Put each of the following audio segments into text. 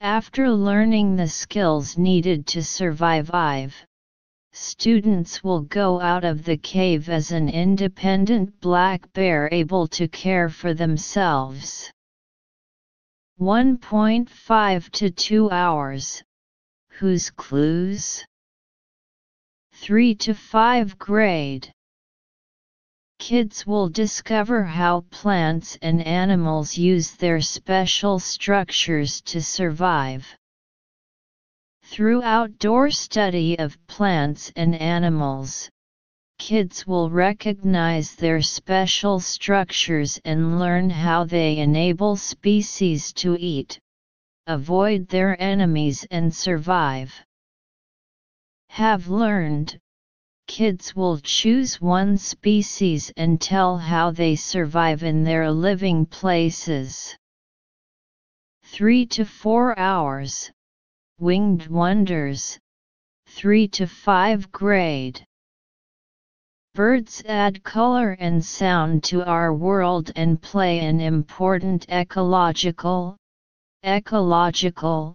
After learning the skills needed to survive IVE, students will go out of the cave as an independent black bear able to care for themselves. 1.5 to 2 hours. Whose clues? 3 to 5 grade. Kids will discover how plants and animals use their special structures to survive. Through outdoor study of plants and animals, kids will recognize their special structures and learn how they enable species to eat, avoid their enemies and survive. Have learned, kids will choose one species and tell how they survive in their living places. 3 to 4 hours, Winged Wonders, 3 to 5 grade. Birds add color and sound to our world and play an important ecological, ecological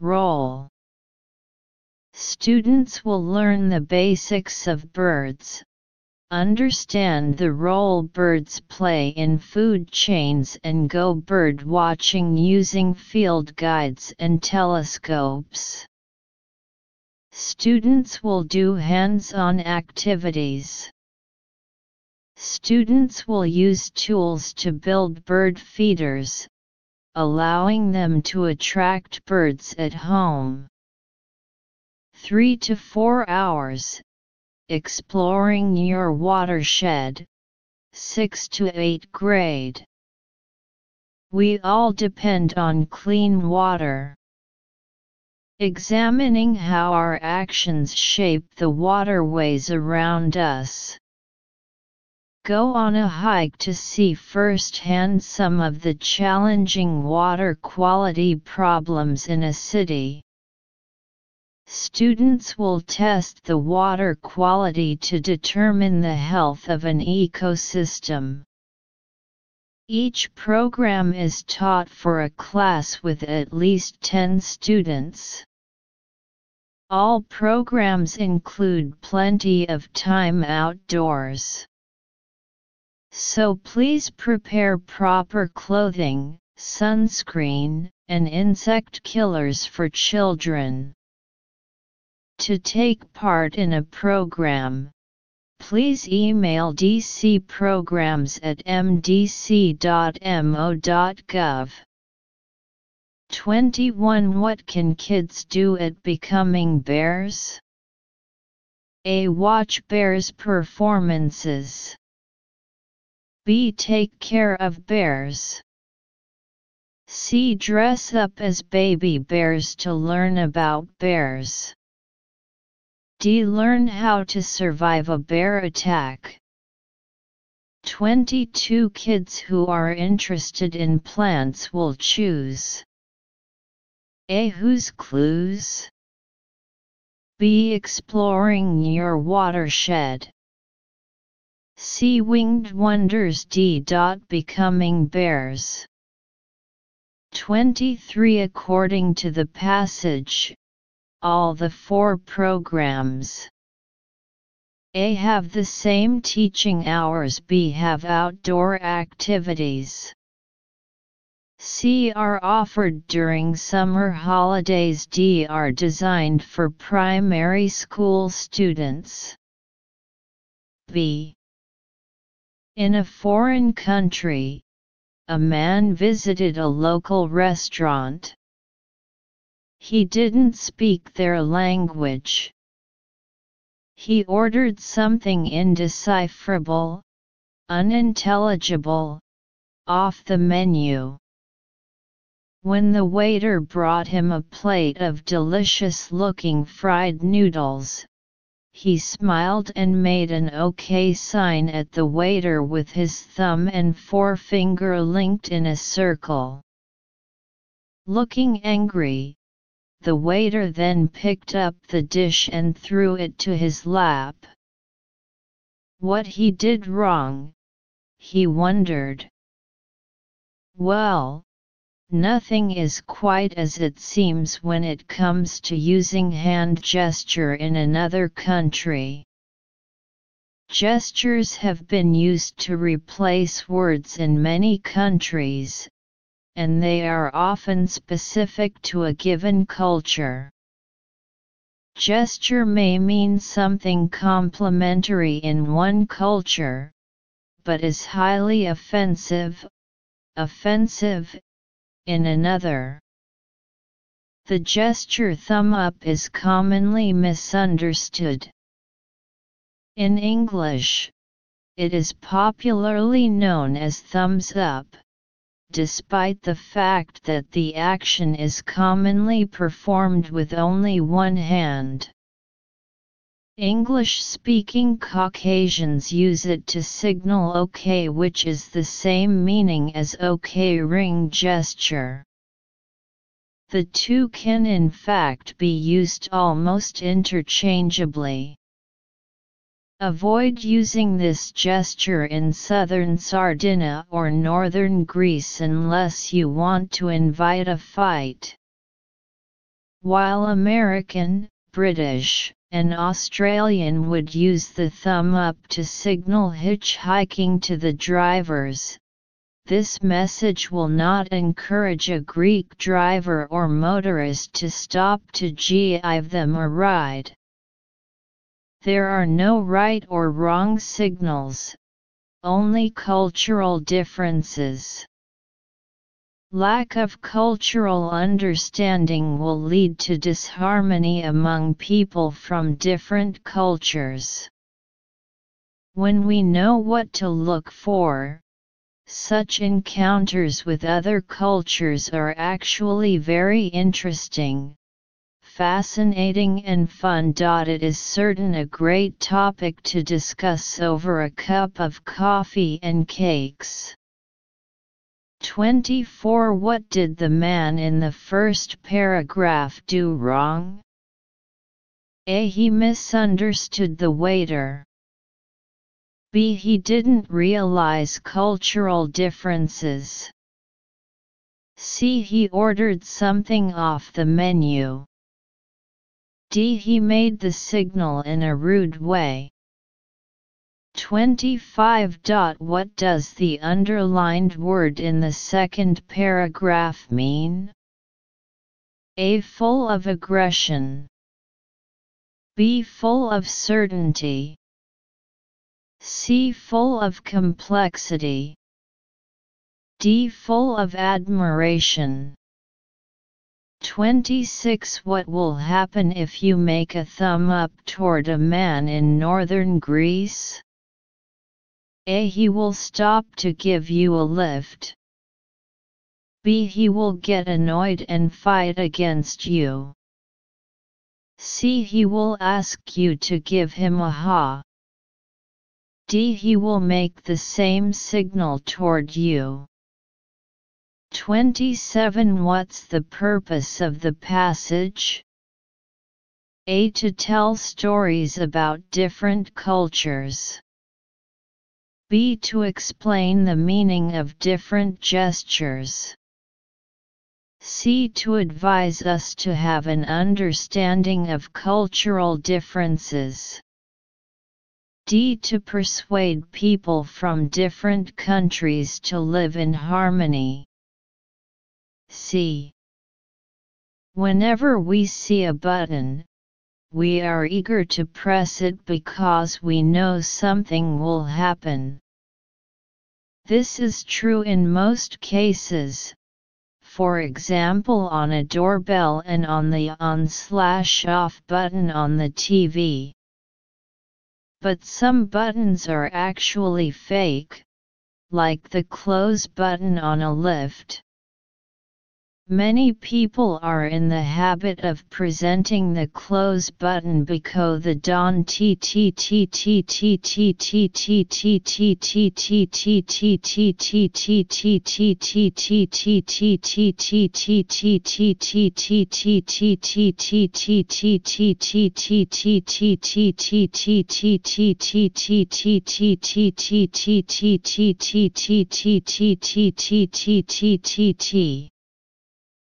role. Students will learn the basics of birds, understand the role birds play in food chains and go bird watching using field guides and telescopes. Students will do hands-on activities. Students will use tools to build bird feeders, allowing them to attract birds at home. 3 to 4 hours, exploring your watershed, 6 to 8 grade. We all depend on clean water. Examining how our actions shape the waterways around us. Go on a hike to see firsthand some of the challenging water quality problems in a city. Students will test the water quality to determine the health of an ecosystem. Each program is taught for a class with at least 10 students. All programs include plenty of time outdoors. So please prepare proper clothing, sunscreen, and insect killers for children. To take part in a program, please email dcprograms at mdc.mo.gov. 21 What can kids do at becoming bears? A. Watch bears performances. B. Take care of bears. C. Dress up as baby bears to learn about bears. D. Learn how to survive a bear attack. 22 kids who are interested in plants will choose A. Whose clues? B. Exploring your watershed. C. Winged Wonders D. Dot Becoming bears. 23 According to the passage, all the four programs. A have the same teaching hours B have outdoor activities. C are offered during summer holidays D are designed for primary school students. B. In a foreign country, a man visited a local restaurant. He didn't speak their language. He ordered something indecipherable, unintelligible, off the menu. When the waiter brought him a plate of delicious looking fried noodles, he smiled and made an OK sign at the waiter with his thumb and forefinger linked in a circle. Looking angry, the waiter then picked up the dish and threw it to his lap. What he did wrong, he wondered. Well, Nothing is quite as it seems when it comes to using hand gesture in another country. Gestures have been used to replace words in many countries, and they are often specific to a given culture. Gesture may mean something complimentary in one culture, but is highly offensive, offensive in another. The gesture thumb up is commonly misunderstood. In English, it is popularly known as thumbs up, despite the fact that the action is commonly performed with only one hand. English-speaking Caucasians use it to signal OK which is the same meaning as OK ring gesture. The two can in fact be used almost interchangeably. Avoid using this gesture in southern Sardinia or northern Greece unless you want to invite a fight. While American, British, and Australian would use the thumb up to signal hitchhiking to the drivers. This message will not encourage a Greek driver or motorist to stop to give them a ride. There are no right or wrong signals, only cultural differences. Lack of cultural understanding will lead to disharmony among people from different cultures. When we know what to look for, such encounters with other cultures are actually very interesting, fascinating and fun. It is certain a great topic to discuss over a cup of coffee and cakes. 24 What did the man in the first paragraph do wrong? A. He misunderstood the waiter. B. He didn't realize cultural differences. C. He ordered something off the menu. D. He made the signal in a rude way. 25. What does the underlined word in the second paragraph mean? A. Full of aggression. B. Full of certainty. C. Full of complexity. D. Full of admiration. 26 What will happen if you make a thumb up toward a man in northern Greece? A. He will stop to give you a lift. B. He will get annoyed and fight against you. C. He will ask you to give him a ha. D. He will make the same signal toward you. 27 What's the purpose of the passage? A. To tell stories about different cultures b. To explain the meaning of different gestures. c. To advise us to have an understanding of cultural differences. d. To persuade people from different countries to live in harmony. C. Whenever we see a button, we are eager to press it because we know something will happen. This is true in most cases, for example on a doorbell and on the on-slash-off button on the TV. But some buttons are actually fake, like the close button on a lift. Many people are in the habit of presenting the close button because the don t